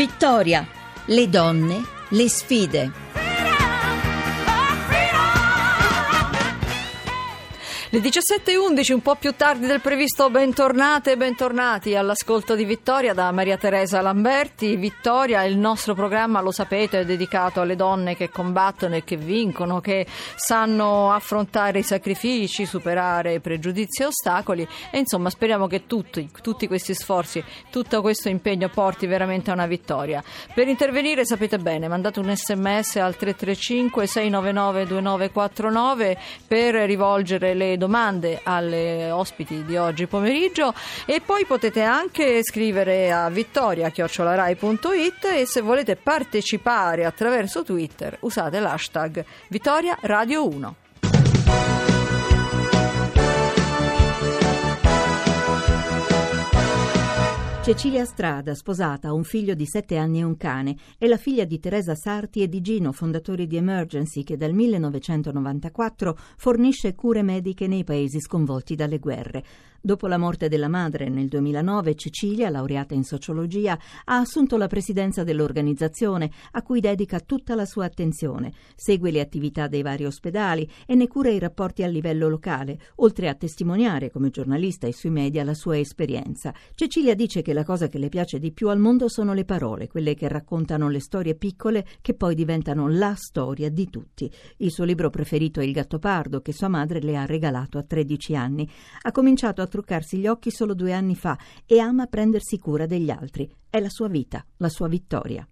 Vittoria, le donne, le sfide. Le 17.11, un po' più tardi del previsto, bentornate e bentornati all'ascolto di Vittoria da Maria Teresa Lamberti. Vittoria, il nostro programma, lo sapete, è dedicato alle donne che combattono e che vincono, che sanno affrontare i sacrifici, superare pregiudizi e ostacoli e insomma speriamo che tutti, tutti questi sforzi, tutto questo impegno porti veramente a una vittoria. Per intervenire sapete bene, mandate un sms al 335 699 2949 per rivolgere le domande alle ospiti di oggi pomeriggio e poi potete anche scrivere a vittoria.rai.it e se volete partecipare attraverso Twitter usate l'hashtag Vittoria Radio 1. Cecilia Strada, sposata, ha un figlio di sette anni e un cane, è la figlia di Teresa Sarti e di Gino, fondatori di Emergency, che dal 1994 fornisce cure mediche nei paesi sconvolti dalle guerre. Dopo la morte della madre nel 2009, Cecilia, laureata in sociologia, ha assunto la presidenza dell'organizzazione, a cui dedica tutta la sua attenzione. Segue le attività dei vari ospedali e ne cura i rapporti a livello locale, oltre a testimoniare come giornalista e sui media la sua esperienza. Cecilia dice che la cosa che le piace di più al mondo sono le parole, quelle che raccontano le storie piccole che poi diventano la storia di tutti. Il suo libro preferito è Il Gattopardo, che sua madre le ha regalato a 13 anni. Ha cominciato a truccarsi gli occhi solo due anni fa e ama prendersi cura degli altri. È la sua vita, la sua vittoria.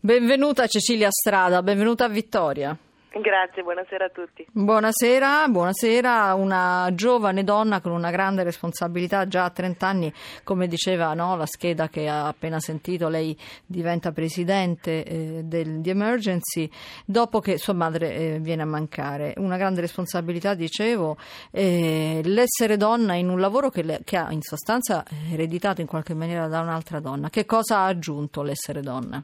Benvenuta Cecilia Strada, benvenuta a Vittoria. Grazie, buonasera a tutti. Buonasera, buonasera. Una giovane donna con una grande responsabilità, già a 30 anni, come diceva no, la scheda che ha appena sentito, lei diventa presidente eh, del, di Emergency dopo che sua madre eh, viene a mancare. Una grande responsabilità, dicevo, eh, l'essere donna in un lavoro che, le, che ha in sostanza ereditato in qualche maniera da un'altra donna. Che cosa ha aggiunto l'essere donna?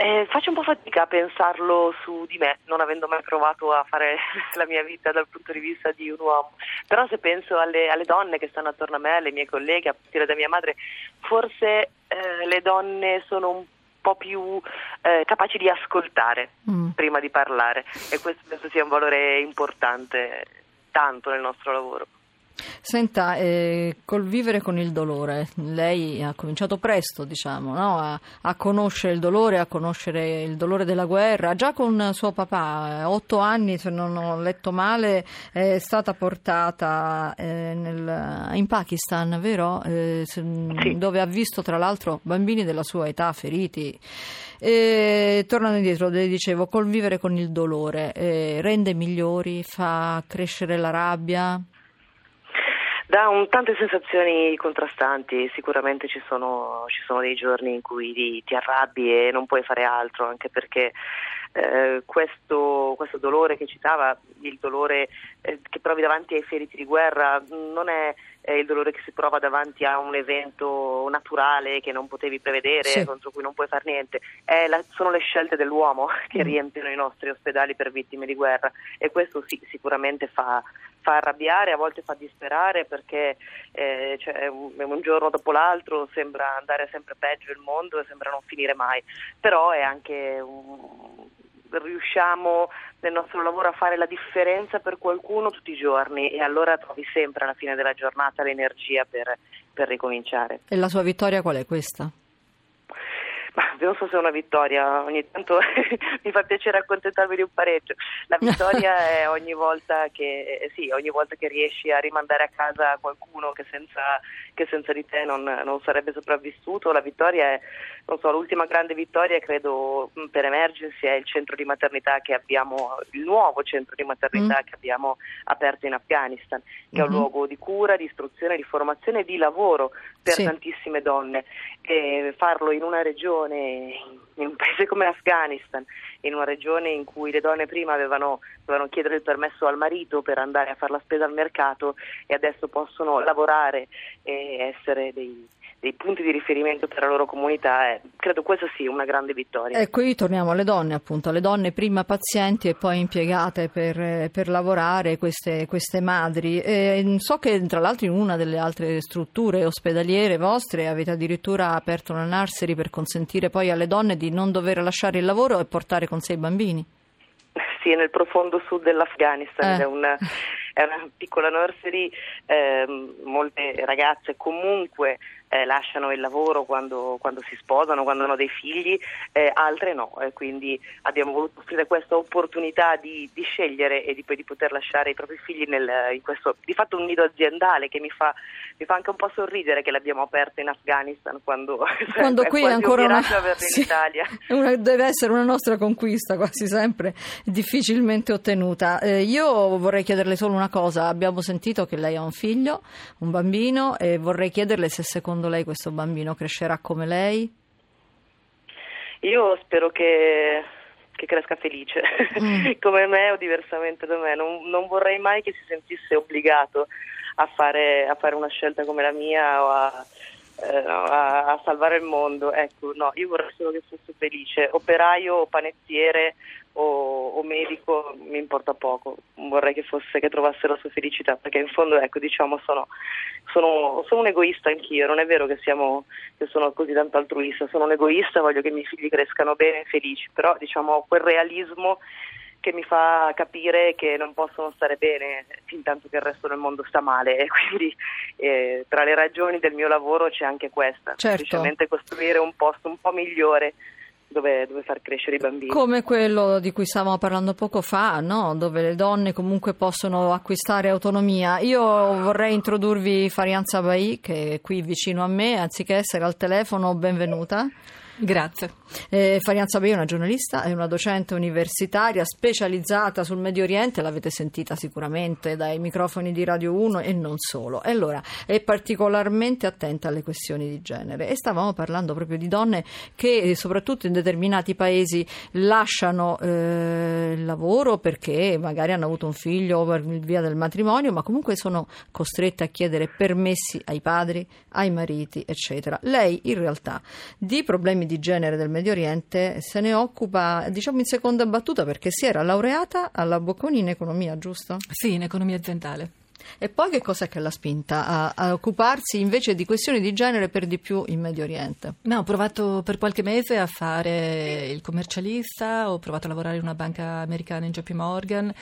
Eh, faccio un po' fatica a pensarlo su di me, non avendo mai provato a fare la mia vita dal punto di vista di un uomo. Però se penso alle, alle donne che stanno attorno a me, alle mie colleghe, a partire da mia madre, forse eh, le donne sono un po' più eh, capaci di ascoltare mm. prima di parlare e questo penso sia un valore importante tanto nel nostro lavoro. Senta, eh, col vivere con il dolore, lei ha cominciato presto, diciamo, no? a, a, conoscere il dolore, a conoscere il dolore della guerra. Già con suo papà, a otto anni, se non ho letto male, è stata portata eh, nel, in Pakistan, vero? Eh, sì. Dove ha visto tra l'altro bambini della sua età feriti. E, tornando indietro, le dicevo, col vivere con il dolore, eh, rende migliori, fa crescere la rabbia? Dà un, tante sensazioni contrastanti, sicuramente ci sono, ci sono, dei giorni in cui ti, ti arrabbi e non puoi fare altro, anche perché eh, questo, questo, dolore che citava, il dolore eh, che provi davanti ai feriti di guerra, non è, il dolore che si prova davanti a un evento naturale che non potevi prevedere, sì. contro cui non puoi fare niente, la, sono le scelte dell'uomo che mm. riempiono i nostri ospedali per vittime di guerra e questo sì, sicuramente fa, fa arrabbiare, a volte fa disperare perché eh, cioè, un, un, giorno dopo l'altro sembra andare sempre peggio il mondo e sembra non finire mai, però è anche un, riusciamo nel nostro lavoro a fare la differenza per qualcuno tutti i giorni e allora trovi sempre alla fine della giornata l'energia per, per ricominciare. E la sua vittoria qual è questa? Ma non so se è una vittoria, ogni tanto mi fa piacere accontentarmi di un pareggio. La vittoria è ogni volta che, eh, sì, ogni volta che riesci a rimandare a casa qualcuno che senza, che senza di te non, non, sarebbe sopravvissuto. La vittoria è, non so, l'ultima grande vittoria credo mm, per Emergency è il centro di maternità che abbiamo, il nuovo centro di maternità mm. che abbiamo aperto in Afghanistan, che mm-hmm. è un mm-hmm. luogo di cura, di istruzione, di formazione e di lavoro per sì. tantissime donne. E farlo in una regione regione, in un paese come l'Afghanistan, in una regione in cui le donne prima avevano, dovevano chiedere il permesso al marito per andare a fare la spesa al mercato e adesso possono lavorare e essere dei, dei punti di riferimento per la loro comunità, eh, credo questa sia una grande vittoria. E qui torniamo alle donne, appunto, alle donne prima pazienti e poi impiegate per, per lavorare, queste, queste madri. E so che tra l'altro in una delle altre strutture ospedaliere vostre avete addirittura aperto una nursery per consentire poi alle donne di non dover lasciare il lavoro e portare con sé i bambini. Sì, nel profondo sud dell'Afghanistan, eh. è una è una piccola nursery, eh, molte ragazze comunque eh, lasciano il lavoro quando, quando, si sposano, quando hanno dei figli, eh, altre no, quindi abbiamo voluto offrire questa opportunità di, di scegliere e di, poi di poter lasciare i propri figli nel, in questo di fatto un nido aziendale che mi fa, mi fa, anche un po' sorridere che l'abbiamo aperto in Afghanistan quando, quando qui è ancora una, sì. Una, deve essere una nostra conquista quasi sempre difficilmente ottenuta. Eh, io vorrei chiederle solo una cosa, abbiamo sentito che lei ha un figlio, un bambino e vorrei chiederle se secondo lei questo bambino crescerà come lei? Io spero che, che cresca felice, mm. come me o diversamente da me, non, non, vorrei mai che si sentisse obbligato a fare, a fare una scelta come la mia o a, eh, a, a, salvare il mondo. Ecco, no, io vorrei solo che fosse felice, operaio o panettiere o, o, medico mi importa poco, vorrei che, fosse, che trovasse la sua felicità, perché in fondo ecco, diciamo, sono, sono, sono, un egoista anch'io, non è vero che, siamo, che, sono così tanto altruista, sono un egoista, voglio che i miei figli crescano bene e felici, però diciamo quel realismo che mi fa capire che non possono stare bene fin tanto che il resto del mondo sta male e quindi eh, tra le ragioni del mio lavoro c'è anche questa, certo. semplicemente costruire un posto un po' migliore dove, dove, far crescere i bambini. Come quello di cui stavamo parlando poco fa, no? dove le donne comunque possono acquistare autonomia. Io vorrei introdurvi Farianza Bai, che è qui vicino a me, anziché essere al telefono, benvenuta. Grazie. Eh, Farianza Bei è una giornalista, è una docente universitaria specializzata sul Medio Oriente, l'avete sentita sicuramente dai microfoni di Radio 1 e non solo. E allora è particolarmente attenta alle questioni di genere e stavamo parlando proprio di donne che soprattutto in determinati paesi lasciano eh, il lavoro perché magari hanno avuto un figlio per via del matrimonio, ma comunque sono costrette a chiedere permessi ai padri, ai mariti, eccetera. Lei in realtà di problemi di genere del Medio Oriente se ne occupa, diciamo in seconda battuta, perché si era laureata alla Bocconi in economia, giusto? Sì, in economia aziendale. E poi che cosa che l'ha spinta a, a, occuparsi invece di questioni di genere per di più in Medio Oriente? No, ho provato per qualche mese a fare il commercialista, ho provato a lavorare in una banca americana in JP Morgan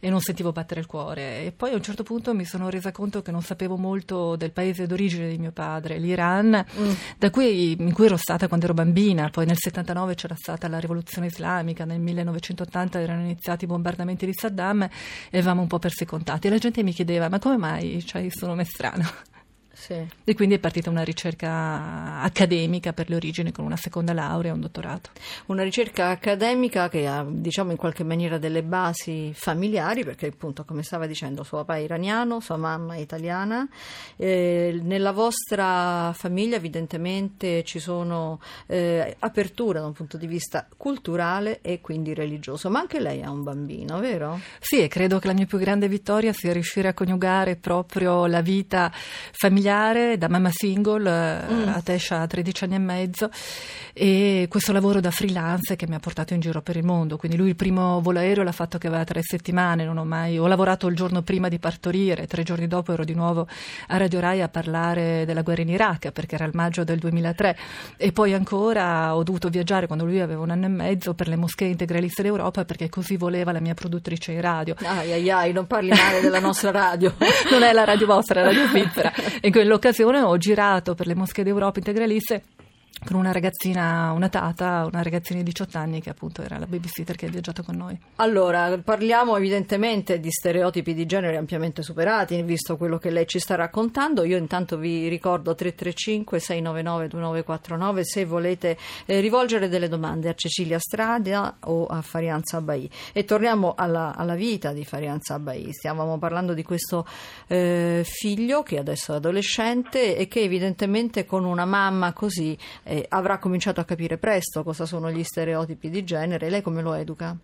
e non sentivo battere il cuore. E poi a un certo punto mi sono resa conto che non sapevo molto del paese d'origine di mio padre, l'Iran, mm. cui, in cui ero stata quando ero bambina. Poi nel 79 c'era stata la rivoluzione islamica, nel 1980 erano iniziati i bombardamenti di Saddam e avevamo un po' persi contatti. E la gente mi chiedeva: ma come mai c'hai questo nome strano? Sì. E quindi è partita una ricerca accademica per le origini con una seconda laurea e un dottorato. Una ricerca accademica che ha, diciamo, in qualche maniera delle basi familiari, perché appunto, come stava dicendo, suo papà è iraniano, sua mamma è italiana. Eh, nella vostra famiglia evidentemente ci sono eh, aperture da un punto di vista culturale e quindi religioso, ma anche lei ha un bambino, vero? Sì, e credo che la mia più grande vittoria sia riuscire a coniugare proprio la vita familiare familiare, da mamma single, mm. a Tescia a 13 anni e mezzo e questo lavoro da freelance che mi ha portato in giro per il mondo. Quindi lui il primo volo aereo l'ha fatto che aveva tre settimane, non ho mai ho lavorato il giorno prima di partorire, tre giorni dopo ero di nuovo a Radio Rai a parlare della guerra in Iraq perché era il maggio del 2003 e poi ancora ho dovuto viaggiare quando lui aveva un anno e mezzo per le moschee integraliste d'Europa perché così voleva la mia produttrice in radio. Ai ai ai, non parli male della nostra radio. non è la radio vostra, è la radio svizzera. In quell'occasione ho girato per le moschee d'Europa integraliste con una ragazzina, una tata, una ragazzina di 18 anni che appunto era la babysitter che ha viaggiato con noi. Allora, parliamo evidentemente di stereotipi di genere ampiamente superati, visto quello che lei ci sta raccontando. Io intanto vi ricordo 335 699 2949 se volete eh, rivolgere delle domande a Cecilia Stradia o a Farianza Bai. E torniamo alla, alla vita di Farianza Bai. Stavamo parlando di questo eh, figlio che adesso è adolescente e che evidentemente con una mamma così eh, eh, avrà cominciato a capire presto cosa sono gli stereotipi di genere. Lei come lo educa?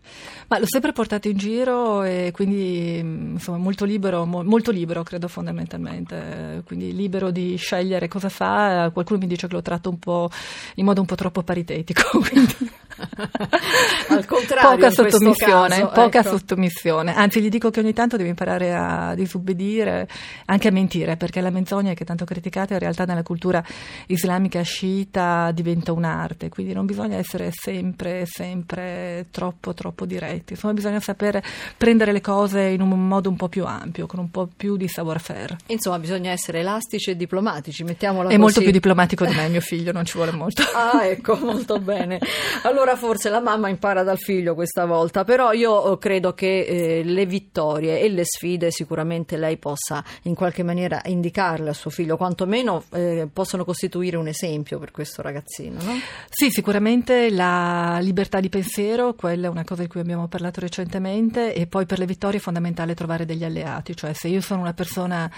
Ma l'ho sempre portato in giro e quindi insomma molto libero, mo, molto libero credo fondamentalmente, quindi libero di scegliere cosa fa. Qualcuno mi dice che lo tratto un po' in modo un po' troppo paritetico. Quindi... Al contrario, poca sottomissione, caso, poca ecco. sottomissione. Anzi, gli dico che ogni tanto devi imparare a disubbidire, anche a mentire, perché la menzogna che è tanto criticata in realtà nella cultura islamica sciita diventa un'arte, quindi non bisogna essere sempre, sempre troppo, troppo diretti. Insomma, bisogna sapere prendere le cose in un modo un po' più ampio, con un po' più di savoir-faire. Insomma, bisogna essere elastici e diplomatici, mettiamola È così. molto più diplomatico di me, mio figlio, non ci vuole molto. Ah, ecco, molto bene. Allora forse la mamma impara dal figlio questa volta, però io eh, credo che eh, le vittorie e le sfide sicuramente lei possa in qualche maniera indicarle a suo figlio, quantomeno eh, possono costituire un esempio per questo ragazzino, no? Sì, sicuramente la libertà di pensiero, quella è una cosa di cui abbiamo parlato recentemente, e poi per le vittorie è fondamentale trovare degli alleati, cioè se io sono una persona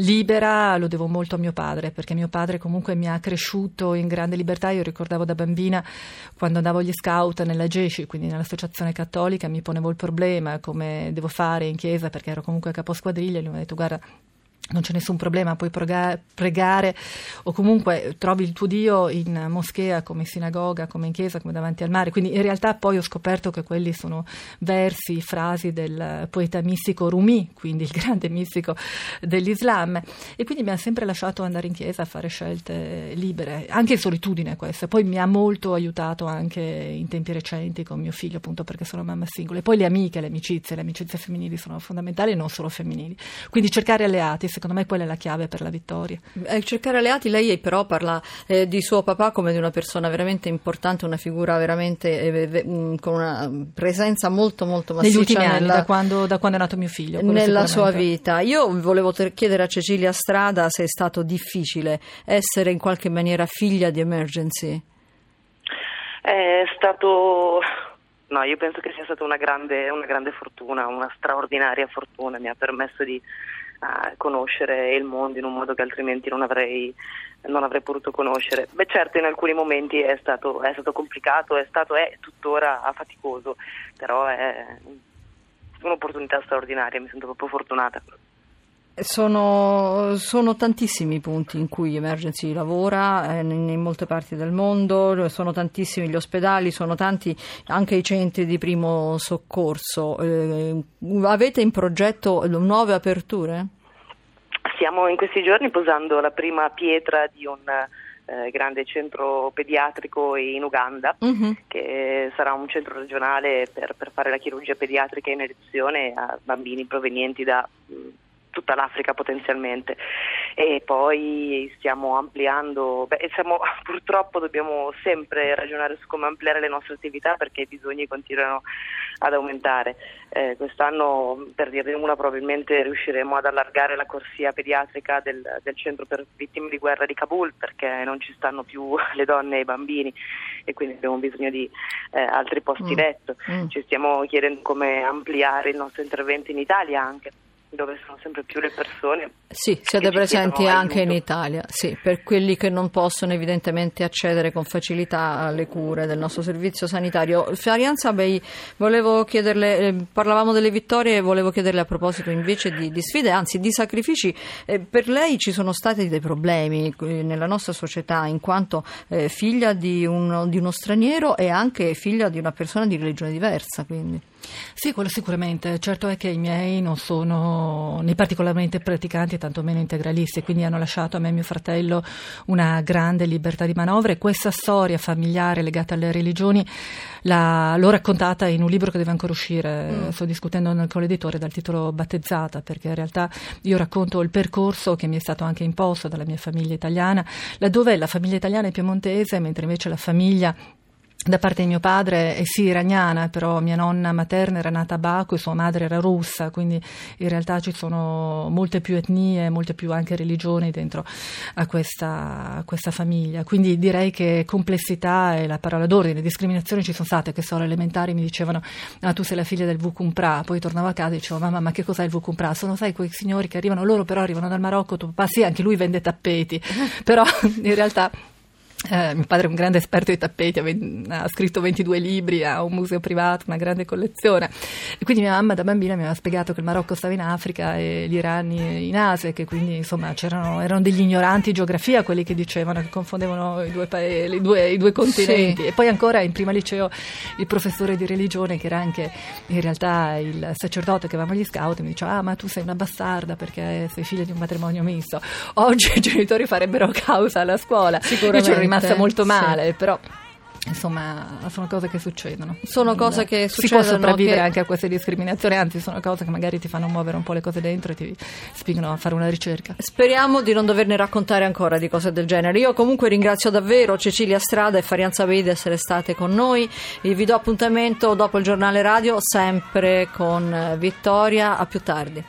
libera lo devo molto a mio padre, perché mio padre comunque mi ha cresciuto in grande libertà, io ricordavo da bambina quando andavo agli scout nella GESCI, quindi nell'associazione cattolica, mi ponevo il problema come devo fare in chiesa perché ero comunque caposquadriglia, e lui mi ha detto guarda non c'è nessun problema, puoi prega- pregare o comunque trovi il tuo Dio in moschea, come in sinagoga, come in chiesa, come davanti al mare. Quindi in realtà poi ho scoperto che quelli sono versi, frasi del poeta mistico Rumi, quindi il grande mistico dell'Islam. E quindi mi ha sempre lasciato andare in chiesa a fare scelte libere, anche in solitudine questa. Poi mi ha molto aiutato anche in tempi recenti con mio figlio, appunto perché sono mamma singola. E poi le amiche, le amicizie, le amicizie femminili sono fondamentali non solo femminili. Quindi cercare alleati secondo me quella è la chiave per la vittoria. Eh, cercare alleati, lei però parla eh, di suo papà come di una persona veramente importante, una figura veramente eh, mh, con una presenza molto molto massiccia negli ultimi nella, anni, da quando, da quando, è nato mio figlio. Nella sua vita. Io volevo ter- chiedere a Cecilia Strada se è stato difficile essere in qualche maniera figlia di Emergency. È stato No, io penso che sia stata una grande, una grande fortuna, una straordinaria fortuna, mi ha permesso di uh, conoscere il mondo in un modo che altrimenti non avrei, non avrei potuto conoscere. Beh certo in alcuni momenti è stato, è stato complicato, è, stato, è tuttora faticoso, però è un'opportunità straordinaria, mi sento proprio fortunata. Sono, sono, tantissimi i punti in cui Emergency lavora eh, in, in, molte parti del mondo, sono tantissimi gli ospedali, sono tanti anche i centri di primo soccorso. Eh, avete in progetto nuove aperture? Stiamo in questi giorni posando la prima pietra di un eh, grande centro pediatrico in Uganda, uh-huh. che sarà un centro regionale per, per, fare la chirurgia pediatrica in elezione a bambini provenienti da tutta l'Africa potenzialmente e poi stiamo ampliando, beh, siamo, purtroppo dobbiamo sempre ragionare su come ampliare le nostre attività perché i bisogni continuano ad aumentare. Eh, quest'anno, per dirne una, probabilmente riusciremo ad allargare la corsia pediatrica del, del centro per vittime di guerra di Kabul perché non ci stanno più le donne e i bambini e quindi abbiamo bisogno di eh, altri posti Mm. letto. Mm. Ci stiamo chiedendo come ampliare il nostro intervento in Italia anche dove sono sempre più le persone. Sì, siete presenti anche in. Italia, sì, per quelli che non possono evidentemente accedere con facilità alle cure del nostro servizio sanitario. Farianza, beh, volevo chiederle, eh, parlavamo delle vittorie e volevo chiederle a proposito invece di, di sfide, anzi di sacrifici, eh, per lei ci sono stati dei problemi eh, nella nostra società in quanto eh, figlia di, un- di uno straniero e anche figlia di una persona di religione diversa, quindi. Sì, quello sicuramente. Certo è che i miei non sono né particolarmente praticanti tantomeno integralisti, quindi hanno lasciato a me e mio fratello una grande libertà di manovra e questa storia familiare legata alle religioni la- l'ho raccontata in un libro che deve ancora uscire, sto discutendo con l'editore dal titolo Battezzata, perché in realtà io racconto il percorso che mi è stato anche imposto dalla mia famiglia italiana, laddove la famiglia italiana è piemontese, mentre invece la famiglia da parte di mio padre è sì iraniana, però mia nonna materna era nata a Baku e sua madre era russa, quindi in realtà ci sono molte più etnie, molte più anche religioni dentro a questa, a questa famiglia. Quindi direi che complessità è la parola d'ordine, discriminazioni ci sono state, che so, alle elementari mi dicevano ah, tu sei la figlia del Vukumpra, poi tornavo a casa e dicevo mamma ma che cos'è il Vukumpra? Sono sai quei signori che arrivano, loro però arrivano dal Marocco, tuo papà sì, anche lui vende tappeti, però in realtà Eh, mio padre è un grande esperto di tappeti, ha scritto 22 libri, ha un museo privato, una grande collezione. E quindi mia mamma da bambina mi aveva spiegato che il Marocco stava in Africa e gli irani in Asia, che quindi insomma erano degli ignoranti di geografia quelli che dicevano che confondevano i due, paesi, i due, i due continenti. Sì. E poi ancora in prima liceo il professore di religione, che era anche in realtà il sacerdote che avevamo gli scout, mi diceva: Ah, ma tu sei una bastarda perché sei figlia di un matrimonio misto. Oggi i genitori farebbero causa alla scuola. Sicuramente rimasta molto male, sì. però Insomma, sono cose che succedono. Sono cose che succedono. Si può sopravvivere che... anche a queste discriminazioni, anzi, sono cose che magari ti fanno muovere un po' le cose dentro e ti spingono a fare una ricerca. Speriamo di non doverne raccontare ancora di cose del genere. Io comunque ringrazio davvero Cecilia Strada e Farianza Bei di essere state con noi. E vi do appuntamento dopo il giornale radio, sempre con Vittoria. A più tardi.